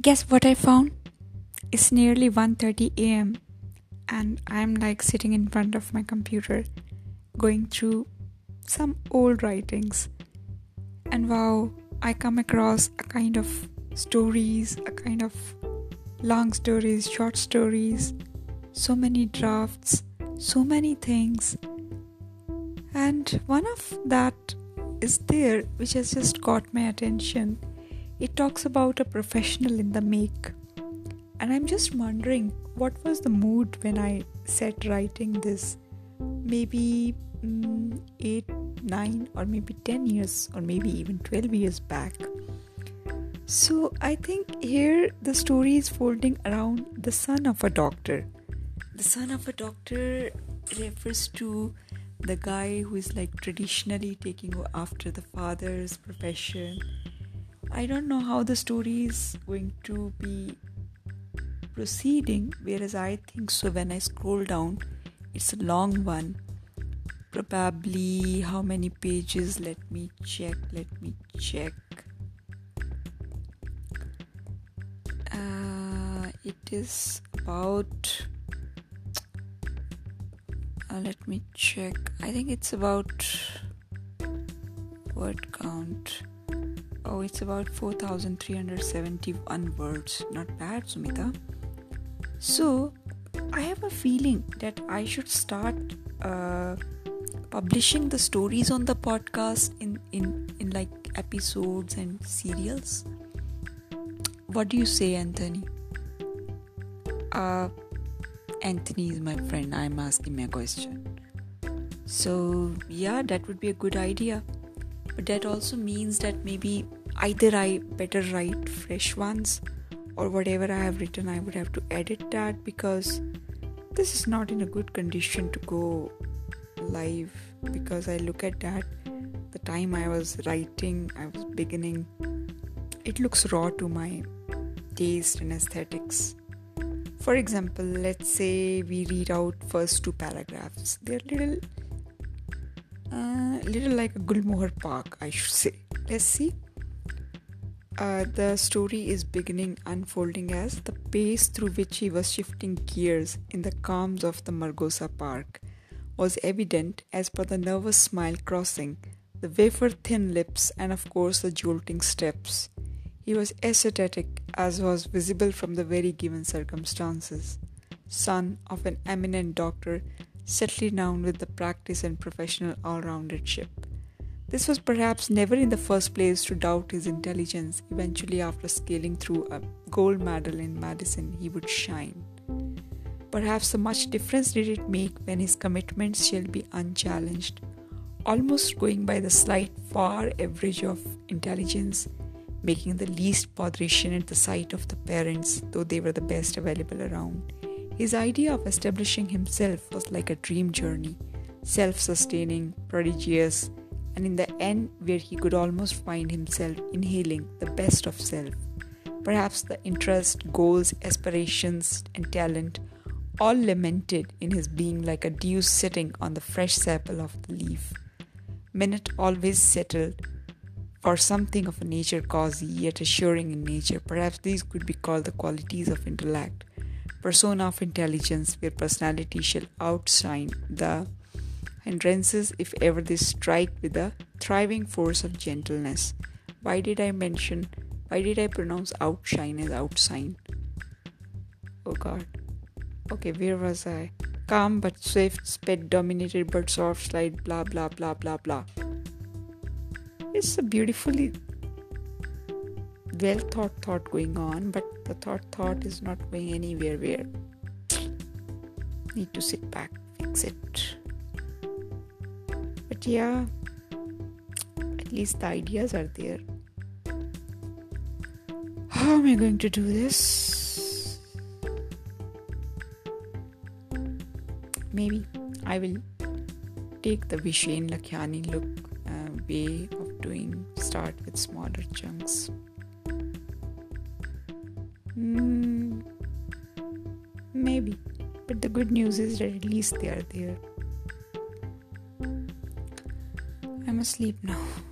Guess what I found? It's nearly 1:30 a.m. and I'm like sitting in front of my computer going through some old writings. And wow, I come across a kind of stories, a kind of long stories, short stories, so many drafts, so many things. And one of that is there which has just caught my attention. It talks about a professional in the make. And I'm just wondering what was the mood when I set writing this? Maybe mm, 8, 9, or maybe 10 years, or maybe even 12 years back. So I think here the story is folding around the son of a doctor. The son of a doctor refers to the guy who is like traditionally taking after the father's profession. I don't know how the story is going to be proceeding, whereas I think so when I scroll down, it's a long one. Probably how many pages? Let me check, let me check. it is about uh, let me check i think it's about word count oh it's about 4371 words not bad sumita so i have a feeling that i should start uh, publishing the stories on the podcast in in in like episodes and serials what do you say anthony uh, Anthony is my friend. I'm asking a question. So, yeah, that would be a good idea. But that also means that maybe either I better write fresh ones or whatever I have written, I would have to edit that because this is not in a good condition to go live. Because I look at that, the time I was writing, I was beginning, it looks raw to my taste and aesthetics. For example, let's say we read out first two paragraphs. They're little, uh, little like a Gulmohar Park, I should say. Let's see. Uh, the story is beginning unfolding as the pace through which he was shifting gears in the calms of the Margosa Park was evident as per the nervous smile crossing the wafer thin lips and, of course, the jolting steps. He was ascetic, as was visible from the very given circumstances. Son of an eminent doctor, settled down with the practice and professional all roundedship. This was perhaps never in the first place to doubt his intelligence. Eventually, after scaling through a gold medal in medicine, he would shine. Perhaps so much difference did it make when his commitments shall be unchallenged, almost going by the slight far average of intelligence making the least botheration at the sight of the parents, though they were the best available around. His idea of establishing himself was like a dream journey, self sustaining, prodigious, and in the end, where he could almost find himself inhaling the best of self. Perhaps the interest, goals, aspirations, and talent all lamented in his being like a dew sitting on the fresh sepal of the leaf. Minute always settled, for something of a nature cozy yet assuring in nature. Perhaps these could be called the qualities of intellect, persona of intelligence, where personality shall outshine the hindrances if ever they strike with the thriving force of gentleness. Why did I mention, why did I pronounce outshine as outshine? Oh god. Okay, where was I? Calm but swift, sped dominated but soft slide, blah blah blah blah blah. It's a beautifully well thought thought going on, but the thought thought is not going anywhere where need to sit back, fix it. But yeah, at least the ideas are there. How am I going to do this? Maybe I will take the Vishen Lakhiani look uh, way of doing start with smaller chunks. Mm, maybe, but the good news is that at least they are there. I'm asleep now.